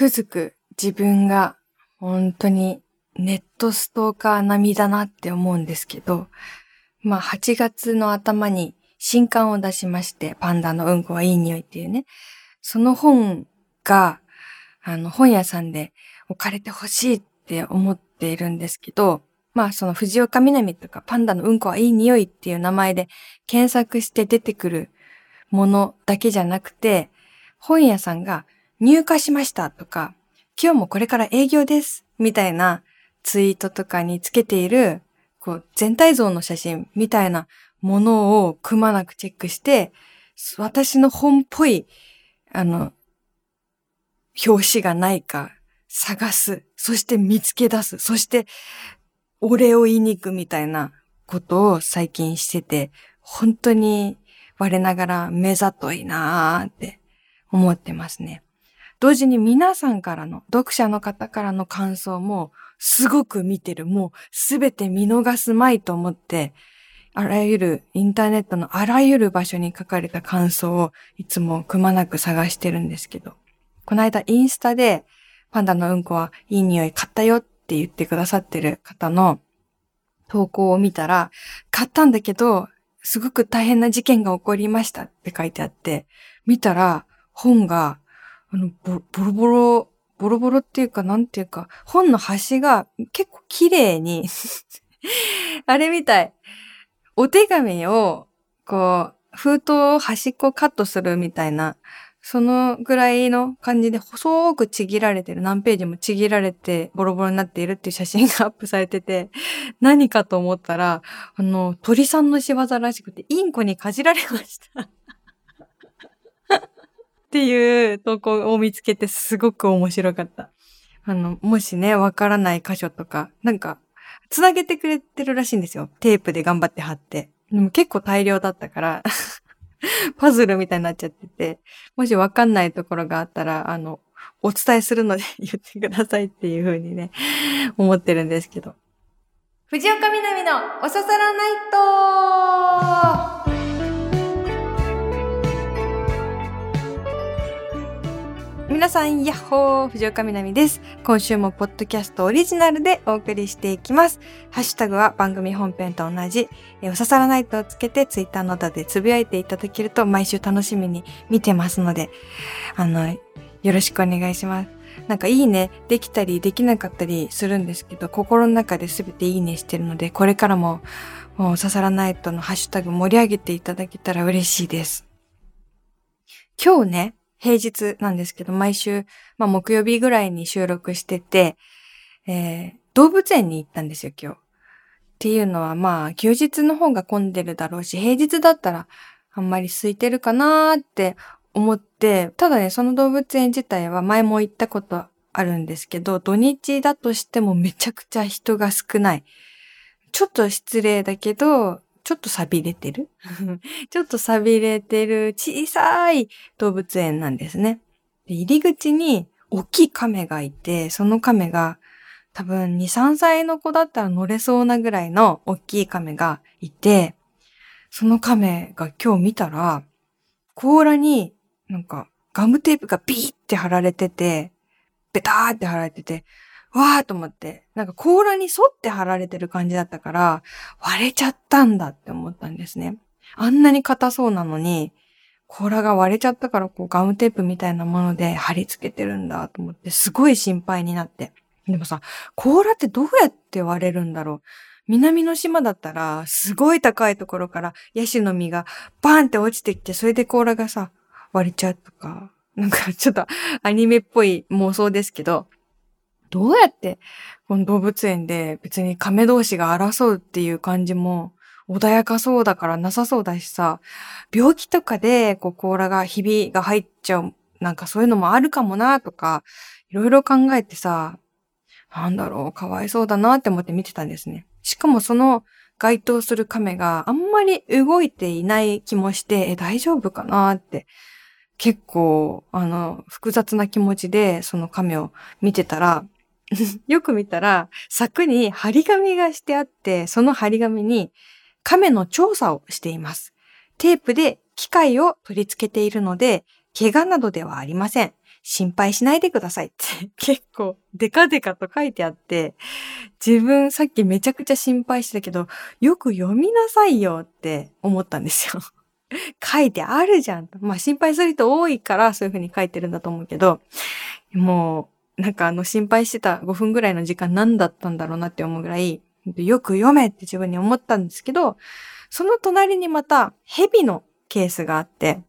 くづく自分が本当にネットストーカー並みだなって思うんですけど、まあ8月の頭に新刊を出しまして、パンダのうんこはいい匂いっていうね。その本が、あの本屋さんで置かれてほしいって思っているんですけど、まあその藤岡みなみとかパンダのうんこはいい匂いっていう名前で検索して出てくるものだけじゃなくて、本屋さんが入荷しましたとか、今日もこれから営業ですみたいなツイートとかにつけている、こう全体像の写真みたいなものをくまなくチェックして、私の本っぽい、あの、表紙がないか探す。そして見つけ出す。そしてお礼を言いに行くみたいなことを最近してて、本当に我ながら目ざといなーって思ってますね。同時に皆さんからの、読者の方からの感想もすごく見てる。もうすべて見逃すまいと思って、あらゆるインターネットのあらゆる場所に書かれた感想をいつもくまなく探してるんですけど、この間インスタでパンダのうんこはいい匂い買ったよって言ってくださってる方の投稿を見たら、買ったんだけど、すごく大変な事件が起こりましたって書いてあって、見たら本が、あの、ボロボロ、ボロボロっていうか、なんていうか、本の端が結構綺麗に あれみたい。お手紙を、こう、封筒を端っこカットするみたいな、そのぐらいの感じで細くちぎられてる、何ページもちぎられてボロボロになっているっていう写真がアップされてて、何かと思ったら、あの、鳥さんの仕業らしくて、インコにかじられましたっていう投稿を見つけてすごく面白かった。あの、もしね、わからない箇所とか、なんか、つなげてくれてるらしいんですよ。テープで頑張って貼って。でも結構大量だったから パズルみたいになっちゃってて、もしわかんないところがあったら、あの、お伝えするので言ってくださいっていう風にね、思ってるんですけど。藤岡みなみのおささらナイト皆さん、やっほー藤岡みなみです。今週もポッドキャストオリジナルでお送りしていきます。ハッシュタグは番組本編と同じ、えおささらナイトをつけてツイッターのだでつぶやいていただけると毎週楽しみに見てますので、あの、よろしくお願いします。なんかいいね、できたりできなかったりするんですけど、心の中で全ていいねしてるので、これからも、もうささらナイトのハッシュタグ盛り上げていただけたら嬉しいです。今日ね、平日なんですけど、毎週、まあ木曜日ぐらいに収録してて、えー、動物園に行ったんですよ、今日。っていうのはまあ、休日の方が混んでるだろうし、平日だったらあんまり空いてるかなーって思って、ただね、その動物園自体は前も行ったことあるんですけど、土日だとしてもめちゃくちゃ人が少ない。ちょっと失礼だけど、ちょっと錆びれてる？ちょっと錆びれてる小さい動物園なんですね。で入り口に大きい亀がいて、その亀が多分2、3歳の子だったら乗れそうなぐらいの大きい亀がいて、その亀が今日見たら、甲羅になんかガムテープがビーって貼られてて、ベターって貼られてて、わーと思って、なんか甲羅に沿って貼られてる感じだったから、割れちゃったんだって思ったんですね。あんなに硬そうなのに、甲羅が割れちゃったからこうガムテープみたいなもので貼り付けてるんだと思って、すごい心配になって。でもさ、甲羅ってどうやって割れるんだろう南の島だったら、すごい高いところからヤシの実がバーンって落ちてきて、それで甲羅がさ、割れちゃうとか、なんかちょっとアニメっぽい妄想ですけど、どうやってこの動物園で別に亀同士が争うっていう感じも穏やかそうだからなさそうだしさ、病気とかでこう甲羅がひびが入っちゃう、なんかそういうのもあるかもなとか、いろいろ考えてさ、なんだろう、かわいそうだなって思って見てたんですね。しかもその該当する亀があんまり動いていない気もして、え、大丈夫かなって結構、あの、複雑な気持ちでその亀を見てたら、よく見たら、柵に張り紙がしてあって、その張り紙に亀の調査をしています。テープで機械を取り付けているので、怪我などではありません。心配しないでくださいって 結構デカデカと書いてあって、自分さっきめちゃくちゃ心配してたけど、よく読みなさいよって思ったんですよ。書いてあるじゃん。まあ心配する人多いからそういう風に書いてるんだと思うけど、もうなんかあの心配してた5分ぐらいの時間何だったんだろうなって思うぐらい、よく読めって自分に思ったんですけど、その隣にまた蛇のケースがあって、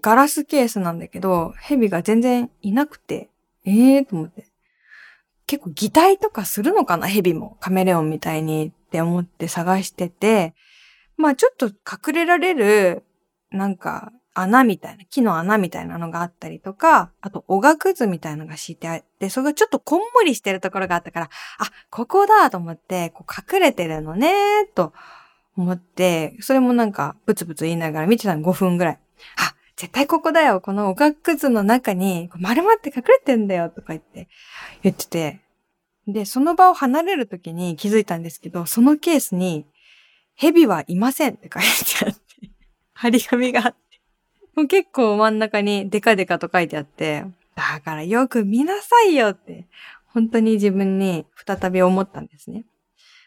ガラスケースなんだけど、蛇が全然いなくて、ええー、と思って。結構擬態とかするのかな蛇も。カメレオンみたいにって思って探してて、まあちょっと隠れられる、なんか穴みたいな、木の穴みたいなのがあったりとか、あと、おがくずみたいなのが敷いてあって、それがちょっとこんもりしてるところがあったから、あ、ここだと思って、こう隠れてるのねと思って、それもなんかブツブツ言いながら見てたの5分ぐらい。あ、絶対ここだよ。このおがくずの中に丸まって隠れてんだよ。とか言って言ってて。で、その場を離れるときに気づいたんですけど、そのケースに、蛇はいませんって書いてあって、張り紙があって。もう結構真ん中にデカデカと書いてあって、だからよく見なさいよって、本当に自分に再び思ったんですね。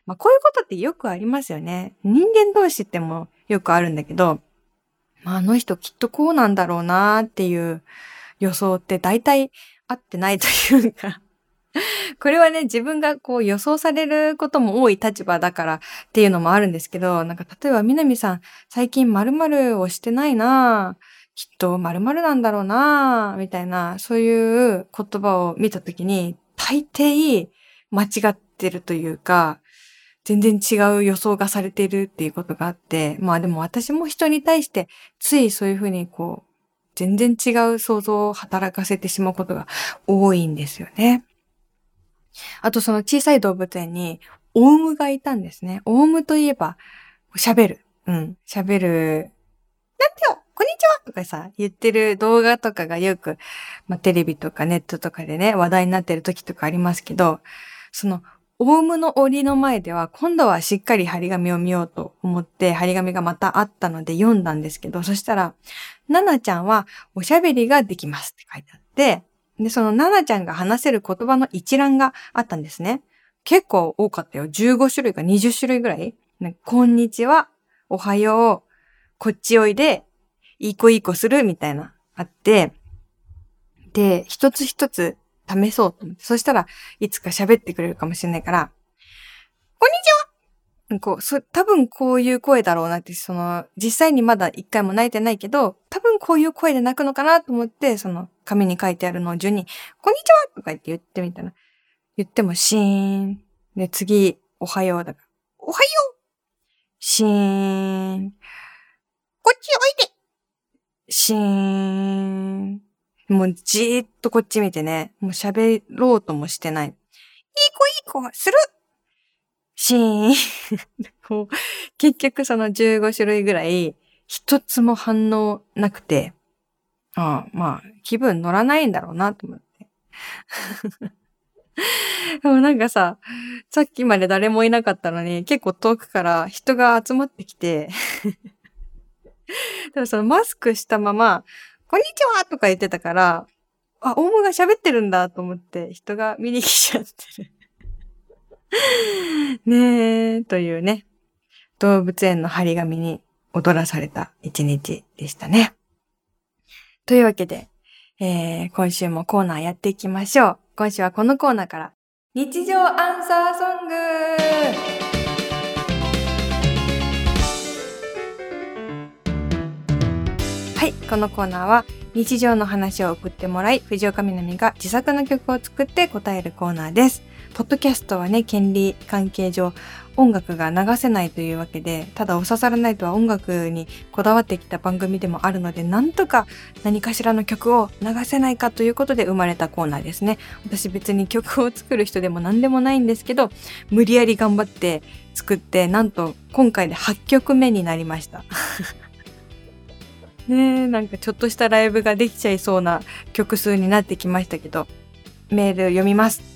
まあこういうことってよくありますよね。人間同士ってもよくあるんだけど、まあ、あの人きっとこうなんだろうなっていう予想って大体合ってないというか これはね、自分がこう予想されることも多い立場だからっていうのもあるんですけど、なんか例えば南さん、最近〇〇をしてないなきっと〇〇なんだろうなみたいな、そういう言葉を見たときに、大抵間違ってるというか、全然違う予想がされているっていうことがあって、まあでも私も人に対してついそういうふうにこう、全然違う想像を働かせてしまうことが多いんですよね。あとその小さい動物園にオウムがいたんですね。オウムといえば喋る。うん。喋る。なんてよこんにちはとかさ、言ってる動画とかがよく、まあ、テレビとかネットとかでね、話題になってる時とかありますけど、そのオウムの檻の前では、今度はしっかり張り紙を見ようと思って、張り紙がまたあったので読んだんですけど、そしたら、ナナちゃんはおしゃべりができますって書いてあって、で、そのナナちゃんが話せる言葉の一覧があったんですね。結構多かったよ。15種類か20種類ぐらい。ね、こんにちは、おはよう、こっちおいで、いい子いい子するみたいな、あって、で、一つ一つ試そうと思って。そしたらいつか喋ってくれるかもしれないから、こんにちはこう、そ、多分こういう声だろうなって、その、実際にまだ一回も泣いてないけど、多分こういう声で泣くのかなと思って、その、紙に書いてあるのを順に、こんにちはとか言って言ってみたら、言ってもシーン。で、次、おはようだから、おはようシーン。こっちおいでシーン。もうじーっとこっち見てね、もう喋ろうともしてない。いい子いい子、するシーン。結局その15種類ぐらい、一つも反応なくて、ああ、まあ、気分乗らないんだろうなと思って。でもなんかさ、さっきまで誰もいなかったのに、結構遠くから人が集まってきて でもそのマスクしたまま、こんにちはとか言ってたから、あ、オウムが喋ってるんだと思って人が見に来ちゃってる ねえ、というね、動物園の張り紙に踊らされた一日でしたね。というわけで、えー、今週もコーナーやっていきましょう。今週はこのコーナーから、日常アンサーソングはい、このコーナーは日常の話を送ってもらい、藤岡みなみが自作の曲を作って答えるコーナーです。ポッドキャストはね、権利関係上音楽が流せないというわけで、ただお刺さらないとは音楽にこだわってきた番組でもあるので、なんとか何かしらの曲を流せないかということで生まれたコーナーですね。私別に曲を作る人でも何でもないんですけど、無理やり頑張って作って、なんと今回で8曲目になりました。ねえ、なんかちょっとしたライブができちゃいそうな曲数になってきましたけど、メール読みます。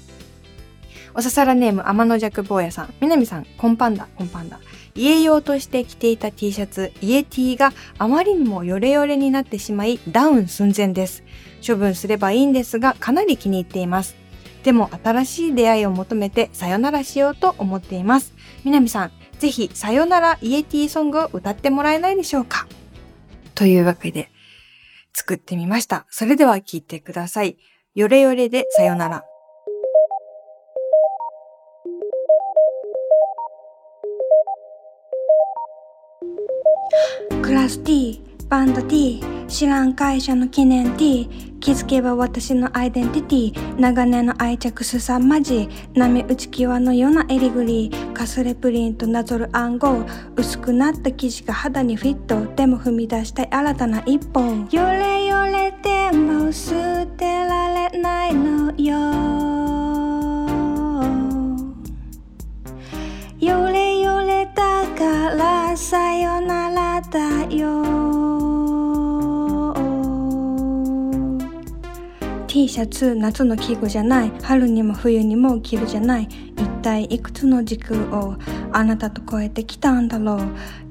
おささらネーム天の弱坊やさん。みなみさん、コンパンダ、コンパンダ。家用として着ていた T シャツ、家 T があまりにもヨレヨレになってしまい、ダウン寸前です。処分すればいいんですが、かなり気に入っています。でも新しい出会いを求めてさよならしようと思っています。南さん、ぜひさよならイエティソングを歌ってもらえないでしょうか？というわけで、作ってみました。それでは聴いてください。よれよれでさよなら。クラス T バンド T 知らん会社の記念 T 気づけば私のアイデンティティ長年の愛着すさまじ波打ち際のような襟ぐりかすれプリントなぞる暗号薄くなった生地が肌にフィットでも踏み出したい新たな一歩よれよれでも捨てられないのよ。よれよれだからさよなら。だよ。T シャツ夏の季語じゃない。春にも冬にも着るじゃない。一体いくつの時空をあなたと超えてきたんだろう。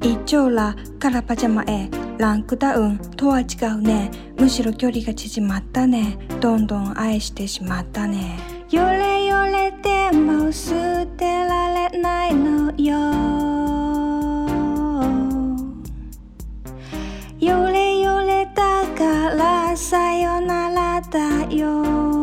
一丁羅からパジャマへ。ランクダウンとは違うね。むしろ距離が縮まったね。どんどん愛してしまったね。よれよれでも捨てられないのよ。よれよれだからさよならだよ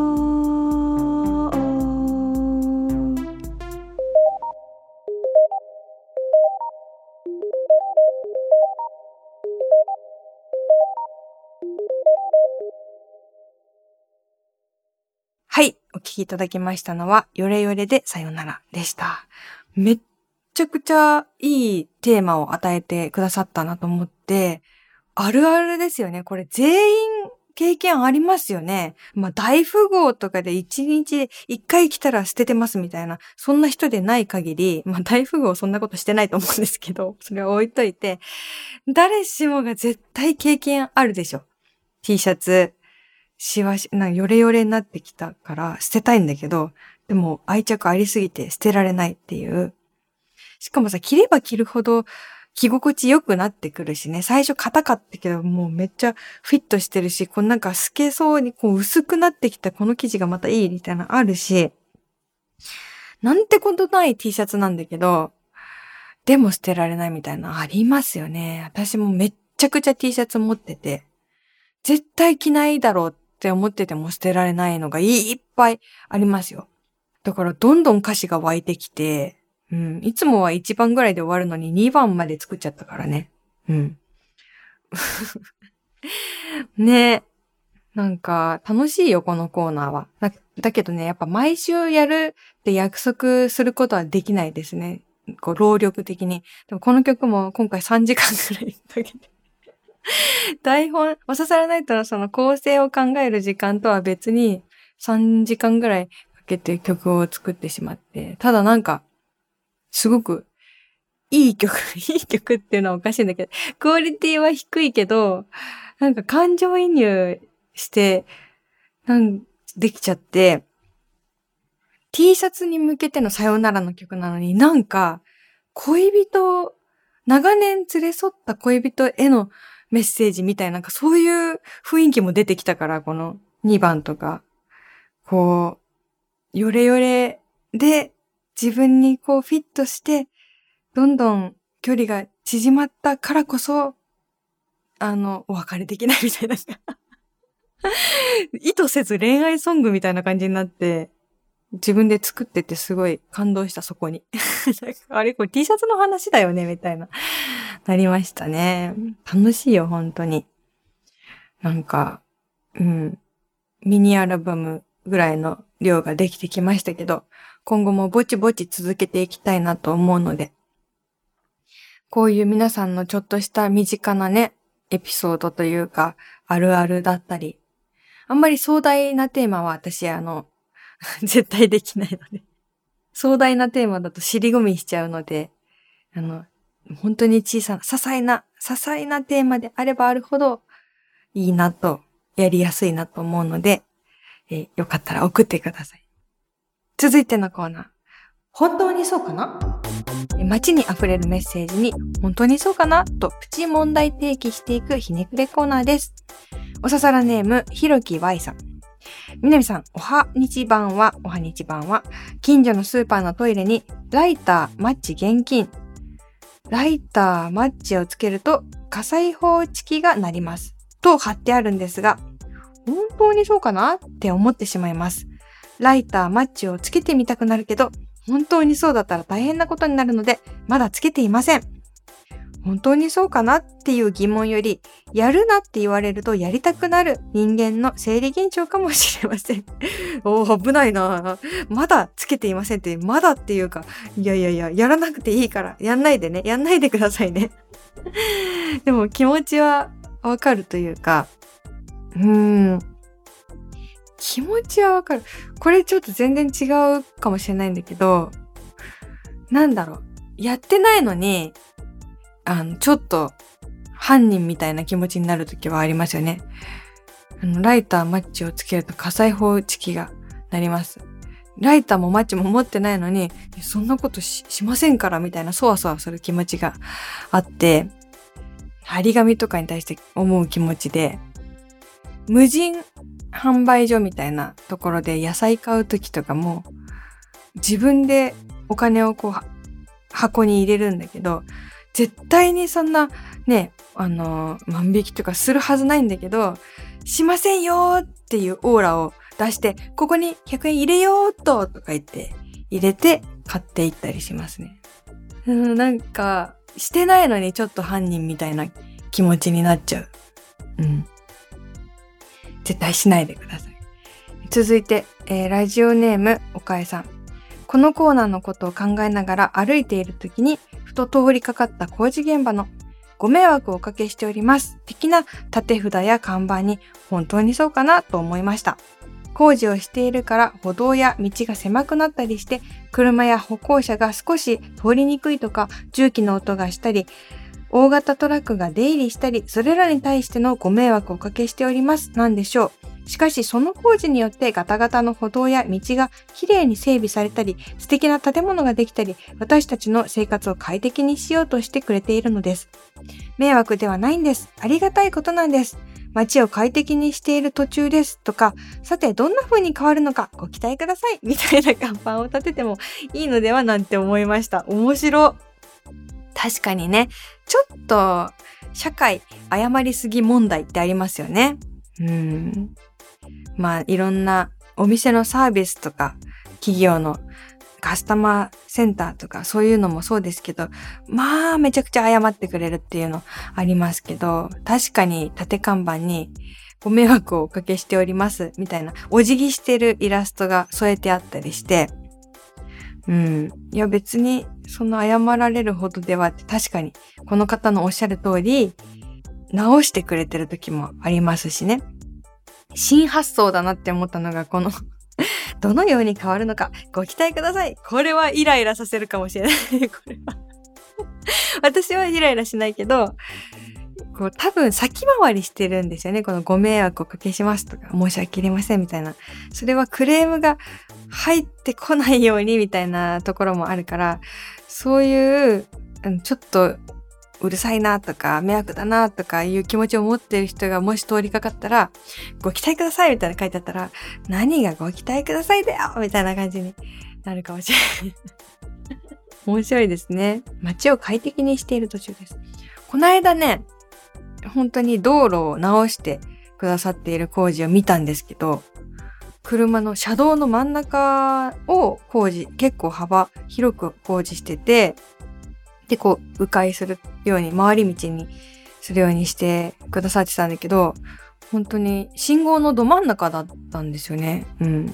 はい。お聞きいただきましたのは、よれよれでさよならでした。めっちゃくちゃいいテーマを与えてくださったなと思って、あるあるですよね。これ全員経験ありますよね。まあ、大富豪とかで一日一回来たら捨ててますみたいな、そんな人でない限り、まあ、大富豪そんなことしてないと思うんですけど、それは置いといて、誰しもが絶対経験あるでしょ。T シャツ、しわし、なヨレヨレになってきたから捨てたいんだけど、でも愛着ありすぎて捨てられないっていう。しかもさ、着れば着るほど着心地良くなってくるしね。最初硬かったけど、もうめっちゃフィットしてるし、こうなんか透けそうにこう薄くなってきたこの生地がまたいいみたいなのあるし、なんてことない T シャツなんだけど、でも捨てられないみたいなありますよね。私もめっちゃくちゃ T シャツ持ってて、絶対着ないだろうって思ってても捨てられないのがいっぱいありますよ。だからどんどん歌詞が湧いてきて、うん。いつもは1番ぐらいで終わるのに2番まで作っちゃったからね。うん。ねなんか、楽しいよ、このコーナーは。だだけどね、やっぱ毎週やるって約束することはできないですね。こう、労力的に。でもこの曲も今回3時間ぐらいかけて。台本、おささらないとのその構成を考える時間とは別に3時間ぐらいかけて曲を作ってしまって。ただなんか、すごくいい曲、いい曲っていうのはおかしいんだけど、クオリティは低いけど、なんか感情移入して、なんできちゃって、T シャツに向けてのさよならの曲なのになんか、恋人、長年連れ添った恋人へのメッセージみたいな、なんかそういう雰囲気も出てきたから、この2番とか、こう、ヨレヨレで自分にこうフィットして、どんどん距離が縮まったからこそ、あの、お別れできないみたいな。意図せず恋愛ソングみたいな感じになって、自分で作っててすごい感動したそこに。あれこれ T シャツの話だよねみたいな。なりましたね。楽しいよ、本当に。なんか、うん。ミニアルバムぐらいの量ができてきましたけど、今後もぼちぼち続けていきたいなと思うので、こういう皆さんのちょっとした身近なね、エピソードというか、あるあるだったり、あんまり壮大なテーマは私、あの、絶対できないので壮大なテーマだと尻込みしちゃうので、あの、本当に小さな、些細な、些細なテーマであればあるほどいいなと、やりやすいなと思うので、えー、よかったら送ってください。続いてのコーナー。本当にそうかな？街に溢れるメッセージに本当にそうかなとプチ問題提起していくひねくれコーナーです。おささらネーム、ひろき Y さん。みなみさん、おは日版は、おは日版は、近所のスーパーのトイレに、ライター、マッチ現金。ライター、マッチをつけると、火災報知器が鳴ります。と貼ってあるんですが、本当にそうかなって思ってしまいます。ライター、マッチをつけてみたくなるけど、本当にそうだったら大変なことになるので、まだつけていません。本当にそうかなっていう疑問より、やるなって言われるとやりたくなる人間の生理現象かもしれません。おお、危ないなまだつけていませんって、まだっていうか、いやいやいや、やらなくていいから、やんないでね、やんないでくださいね。でも気持ちはわかるというか、うーん、気持ちはわかる。これちょっと全然違うかもしれないんだけど、なんだろう。やってないのに、あの、ちょっと犯人みたいな気持ちになるときはありますよね。あの、ライター、マッチをつけると火災報知器がなります。ライターもマッチも持ってないのに、そんなことしませんからみたいなそわそわする気持ちがあって、張り紙とかに対して思う気持ちで、無人販売所みたいなところで野菜買うときとかも、自分でお金をこう、箱に入れるんだけど、絶対にそんなね、あの、万引きとかするはずないんだけど、しませんよっていうオーラを出して、ここに100円入れようととか言って、入れて買っていったりしますね。うん、なんか、してないのにちょっと犯人みたいな気持ちになっちゃう。うん。絶対しないでください。続いて、えー、ラジオネーム、おかえさん。このコーナーのことを考えながら歩いている時にふと通りかかった工事現場のご迷惑をおかけしております。的な縦札や看板に本当にそうかなと思いました。工事をしているから歩道や道が狭くなったりして車や歩行者が少し通りにくいとか重機の音がしたり大型トラックが出入りしたりそれらに対してのご迷惑をおかけしておりますなんでしょう。しかしその工事によってガタガタの歩道や道がきれいに整備されたり、素敵な建物ができたり、私たちの生活を快適にしようとしてくれているのです。迷惑ではないんです。ありがたいことなんです。街を快適にしている途中ですとか、さてどんな風に変わるのかご期待くださいみたいな看板を立ててもいいのではなんて思いました。面白。確かにね、ちょっと社会誤りすぎ問題ってありますよね。うん。まあいろんなお店のサービスとか企業のカスタマーセンターとかそういうのもそうですけど、まあめちゃくちゃ謝ってくれるっていうのありますけど、確かに縦看板にご迷惑をおかけしておりますみたいなお辞儀してるイラストが添えてあったりして、うん。いや別にその謝られるほどではって確かにこの方のおっしゃる通り直してくれてる時もありますしね。新発想だなって思ったのがこの どのように変わるのかご期待ください。これはイライラさせるかもしれない これは私はイライラしないけど、こう多分先回りしてるんですよね。このご迷惑をおかけしますとか、申し訳ありませんみたいな。それはクレームが入ってこないようにみたいなところもあるから、そういう、ちょっとうるさいなとか、迷惑だなとかいう気持ちを持っている人がもし通りかかったら、ご期待くださいみたいな書いてあったら、何がご期待くださいだよみたいな感じになるかもしれない。面白いですね。街を快適にしている途中です。この間ね、本当に道路を直してくださっている工事を見たんですけど、車の車道の真ん中を工事、結構幅広く工事してて、で、こう、迂回するように、回り道にするようにしてくださってたんだけど、本当に信号のど真ん中だったんですよね。うん。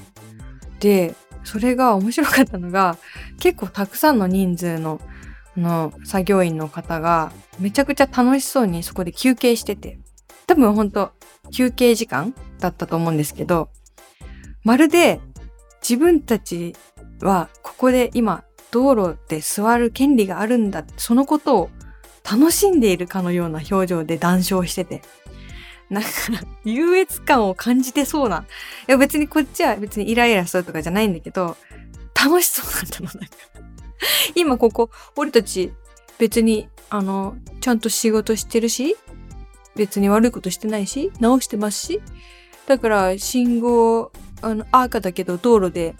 で、それが面白かったのが、結構たくさんの人数の、の作業員の方が、めちゃくちゃ楽しそうにそこで休憩してて、多分本当休憩時間だったと思うんですけど、まるで自分たちはここで今道路で座る権利があるんだ、そのことを楽しんでいるかのような表情で談笑してて、なんか、優越感を感じてそうな。いや別にこっちは別にイライラするとかじゃないんだけど、楽しそうだったの、なんか。今ここ、俺たち別に、あの、ちゃんと仕事してるし、別に悪いことしてないし、直してますし、だから信号、あの、赤だけど道路で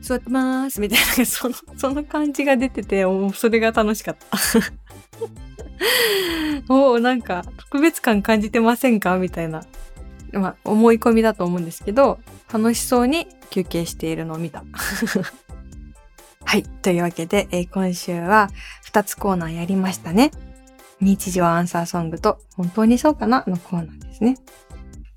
座ってまーすみたいな、その、その感じが出てて、それが楽しかった。おおなんか特別感感じてませんか？みたいな、まあ、思い込みだと思うんですけど、楽しそうに休憩しているのを見た。はい。というわけで、えー、今週は2つコーナーやりましたね。日常アンサーソングと本当にそうかなのコーナーですね。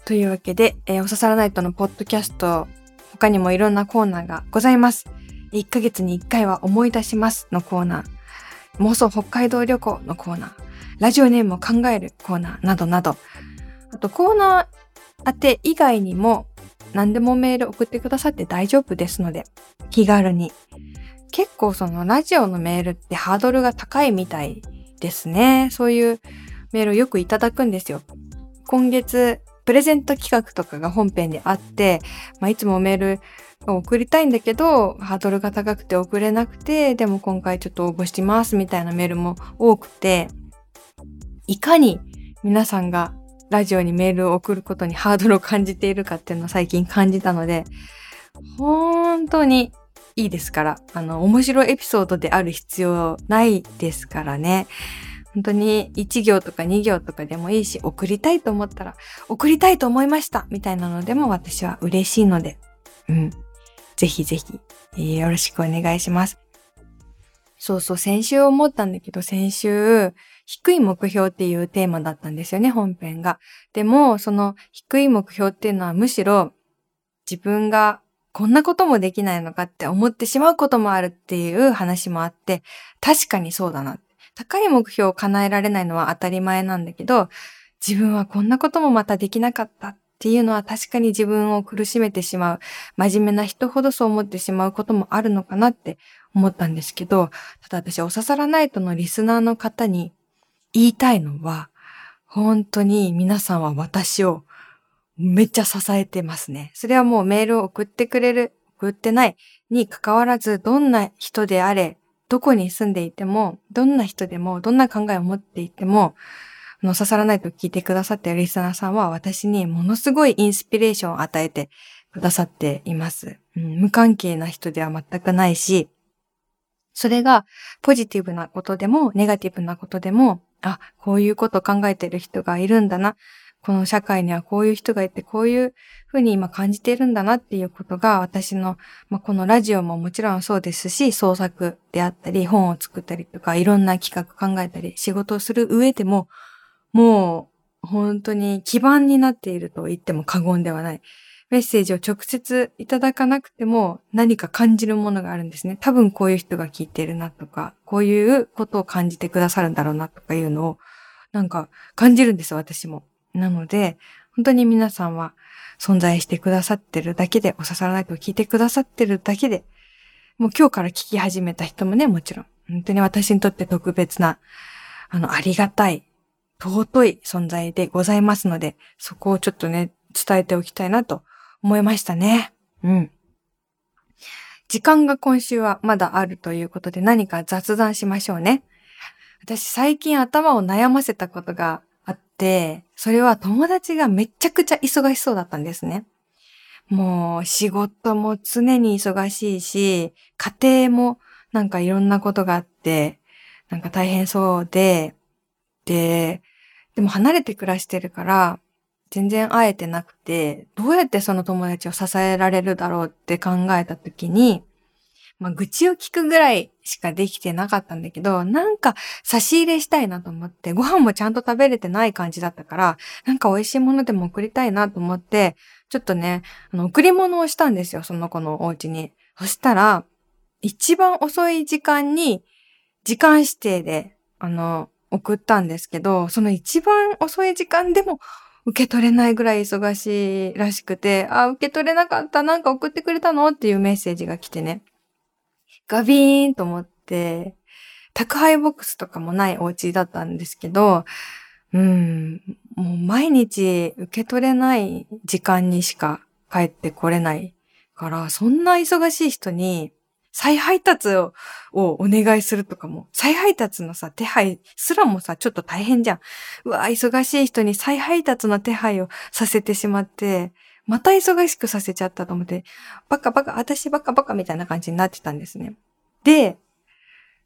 というわけで、えー、おささらナイトのポッドキャスト、他にもいろんなコーナーがございます。1ヶ月に1回は思い出しますのコーナー。妄想北海道旅行のコーナー、ラジオネームを考えるコーナーなどなど、あとコーナー宛て以外にも何でもメール送ってくださって大丈夫ですので、気軽に。結構そのラジオのメールってハードルが高いみたいですね。そういうメールをよくいただくんですよ。今月、プレゼント企画とかが本編であって、まあ、いつもメール送りたいんだけど、ハードルが高くて送れなくて、でも今回ちょっと応募してますみたいなメールも多くて、いかに皆さんがラジオにメールを送ることにハードルを感じているかっていうのを最近感じたので、本当にいいですから、あの、面白いエピソードである必要ないですからね。本当に1行とか2行とかでもいいし、送りたいと思ったら、送りたいと思いましたみたいなのでも私は嬉しいので、うん。ぜひぜひ、よろしくお願いします。そうそう、先週思ったんだけど、先週、低い目標っていうテーマだったんですよね、本編が。でも、その低い目標っていうのはむしろ、自分がこんなこともできないのかって思ってしまうこともあるっていう話もあって、確かにそうだな。高い目標を叶えられないのは当たり前なんだけど、自分はこんなこともまたできなかったっていうのは確かに自分を苦しめてしまう。真面目な人ほどそう思ってしまうこともあるのかなって思ったんですけど、ただ私、おささらナイトのリスナーの方に言いたいのは、本当に皆さんは私をめっちゃ支えてますね。それはもうメールを送ってくれる、送ってないに関わらず、どんな人であれ、どこに住んでいても、どんな人でも、どんな考えを持っていても、の刺さらないと聞いてくださっているリスナーさんは私にものすごいインスピレーションを与えてくださっています。うん、無関係な人では全くないし、それがポジティブなことでもネガティブなことでも、あ、こういうこと考えてる人がいるんだな。この社会にはこういう人がいて、こういうふうに今感じているんだなっていうことが、私の、まあ、このラジオももちろんそうですし、創作であったり、本を作ったりとか、いろんな企画考えたり、仕事をする上でも、もう本当に基盤になっていると言っても過言ではない。メッセージを直接いただかなくても何か感じるものがあるんですね。多分こういう人が聞いてるなとか、こういうことを感じてくださるんだろうなとかいうのをなんか感じるんです私も。なので、本当に皆さんは存在してくださってるだけで、お刺さらないと聞いてくださってるだけで、もう今日から聞き始めた人もね、もちろん、本当に私にとって特別な、あの、ありがたい尊い存在でございますので、そこをちょっとね、伝えておきたいなと思いましたね。うん。時間が今週はまだあるということで何か雑談しましょうね。私最近頭を悩ませたことが、それは友達がめちゃくちゃ忙しそうだったんですね。もう仕事も常に忙しいし、家庭もなんかいろんなことがあって、なんか大変そうで、で、でも離れて暮らしてるから、全然会えてなくて、どうやってその友達を支えられるだろうって考えた時に、まあ、愚痴を聞くぐらいしかできてなかったんだけど、なんか差し入れしたいなと思って、ご飯もちゃんと食べれてない感じだったから、なんか美味しいものでも送りたいなと思って、ちょっとね、あの、贈り物をしたんですよ、その子のお家に。そしたら、一番遅い時間に、時間指定で、あの、送ったんですけど、その一番遅い時間でも受け取れないぐらい忙しいらしくて、あ、受け取れなかった、なんか送ってくれたの？っていうメッセージが来てね。ガビーンと思って、宅配ボックスとかもないお家だったんですけど、うん、もう毎日受け取れない時間にしか帰ってこれないから、そんな忙しい人に再配達をお願いするとかも、再配達のさ、手配すらもさ、ちょっと大変じゃん。うわ、忙しい人に再配達の手配をさせてしまって、また忙しくさせちゃったと思って、バカバカ、私バカバカみたいな感じになってたんですね。で、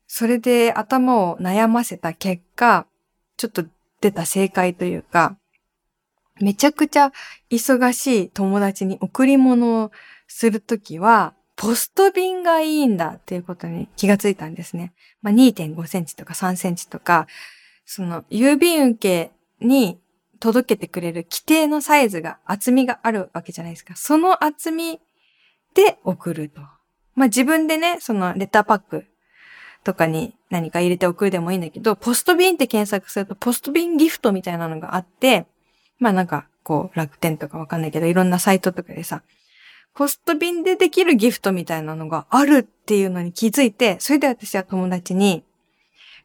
それで頭を悩ませた結果、ちょっと出た正解というか、めちゃくちゃ忙しい友達に贈り物をするときは、ポスト便がいいんだっていうことに気がついたんですね。まあ、2.5センチとか3センチとか、その郵便受けに届けてくれる規定のサイズが、厚みがあるわけじゃないですか。その厚みで送ると。まあ、自分でね、そのレターパックとかに何か入れて送るでもいいんだけど、ポスト便って検索すると、ポスト便ギフトみたいなのがあって、まあなんか、こう、楽天とかわかんないけど、いろんなサイトとかでさ、ポスト便でできるギフトみたいなのがあるっていうのに気づいて、それで私は友達に、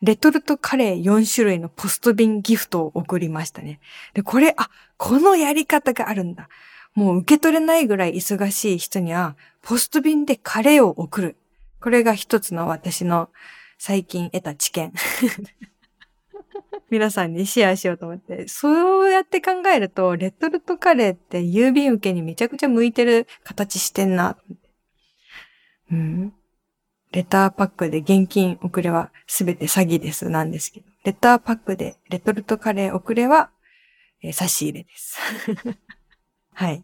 レトルトカレー4種類のポスト便ギフトを送りましたね。で、これ、あ、このやり方があるんだ。もう受け取れないぐらい忙しい人には、ポスト便でカレーを送る。これが一つの私の最近得た知見。皆さんにシェアしようと思って。そうやって考えると、レトルトカレーって郵便受けにめちゃくちゃ向いてる形してんな。うん。レターパックで現金送れはすべて詐欺ですなんですけど、レターパックでレトルトカレー送れは、えー、差し入れです。はい。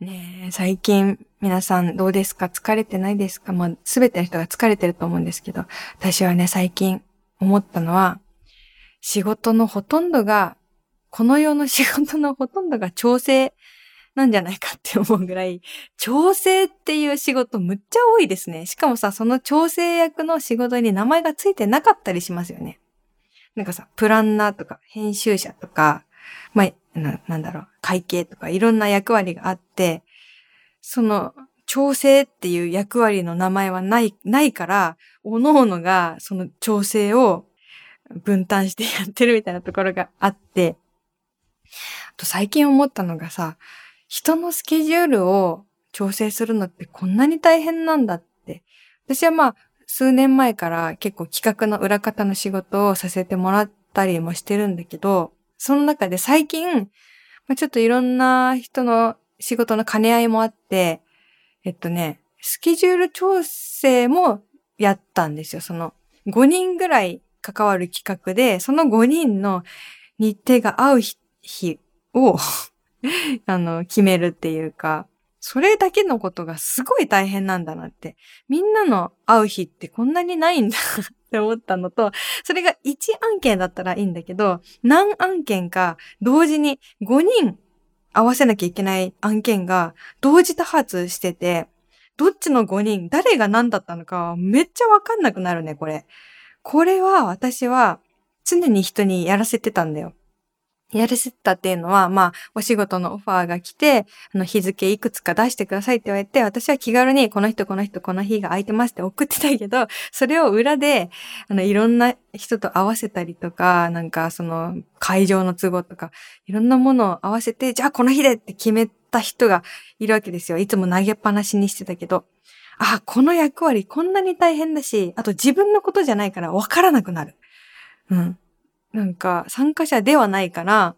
ね、最近皆さんどうですか？疲れてないですか？まあ、すべての人が疲れてると思うんですけど、私はね、最近思ったのは、仕事のほとんどが、この世の仕事のほとんどが調整なんじゃないかって思うぐらい、調整っていう仕事むっちゃ多いですね。しかもさ、その調整役の仕事に名前がついてなかったりしますよね。なんかさ、プランナーとか編集者とか、まあ、ななんだろう、会計とかいろんな役割があって、その、調整っていう役割の名前はない、ないから、各々がその調整を分担してやってるみたいなところがあって、あと最近思ったのがさ、人のスケジュールを調整するのってこんなに大変なんだって。私はまあ、数年前から結構企画の裏方の仕事をさせてもらったりもしてるんだけど、その中で最近、まあ、ちょっといろんな人の仕事の兼ね合いもあって、えっとね、スケジュール調整もやったんですよ。その5人ぐらい関わる企画で、その5人の日程が合う日を あの、決めるっていうか、それだけのことがすごい大変なんだなって。みんなの会う日ってこんなにないんだって思ったのと、それが1案件だったらいいんだけど、何案件か同時に5人合わせなきゃいけない案件が同時多発してて、どっちの5人、誰が何だったのかめっちゃわかんなくなるね、これ。これは私は常に人にやらせてたんだよ。やらせたっていうのは、まあ、お仕事のオファーが来て、あの、日付いくつか出してくださいって言われて、私は気軽に、この人、この人、この日が空いてますって送ってたけど、それを裏で、あの、いろんな人と合わせたりとか、なんか、その、会場の都合とか、いろんなものを合わせて、じゃあこの日でって決めた人がいるわけですよ。いつも投げっぱなしにしてたけど。あ、この役割こんなに大変だし、あと自分のことじゃないから分からなくなる。うん。なんか参加者ではないから、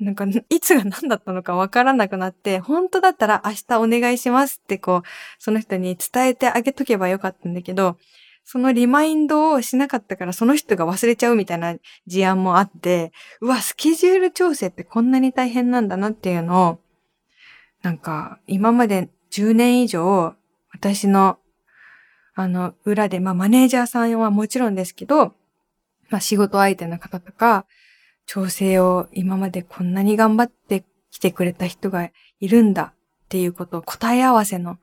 なんかいつが何だったのかわからなくなって、本当だったら明日お願いしますってこう、その人に伝えてあげとけばよかったんだけど、そのリマインドをしなかったからその人が忘れちゃうみたいな事案もあって、うわ、スケジュール調整ってこんなに大変なんだなっていうのを、なんか今まで10年以上私のあの裏で、まあマネージャーさんはもちろんですけど、まあ仕事相手の方とか、調整を今までこんなに頑張ってきてくれた人がいるんだっていうことを答え合わせの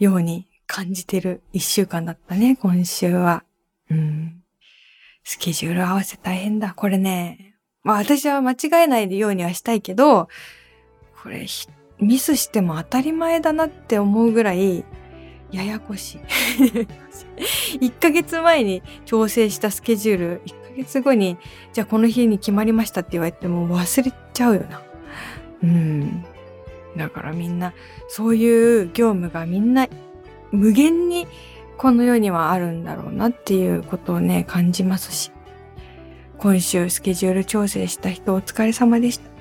ように感じてる一週間だったね、今週は。うん。スケジュール合わせ大変だ。これね、まあ私は間違えないようにはしたいけど、これミスしても当たり前だなって思うぐらいややこしい。1ヶ月前に調整したスケジュール、1月後に、じゃあこの日に決まりましたって言われても忘れちゃうよな。うん。だからみんな、そういう業務がみんな無限にこの世にはあるんだろうなっていうことをね、感じますし。今週スケジュール調整した人お疲れ様でした。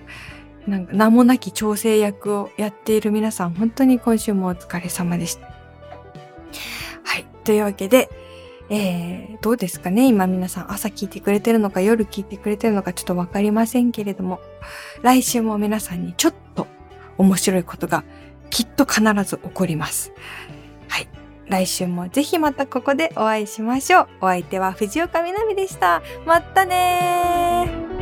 なんか名もなき調整役をやっている皆さん、本当に今週もお疲れ様でした。はい。というわけで、えー、どうですかね？今皆さん朝聞いてくれてるのか夜聞いてくれてるのかちょっとわかりませんけれども、来週も皆さんにちょっと面白いことがきっと必ず起こります。はい。来週もぜひまたここでお会いしましょう。お相手は藤岡みなみでした。またねー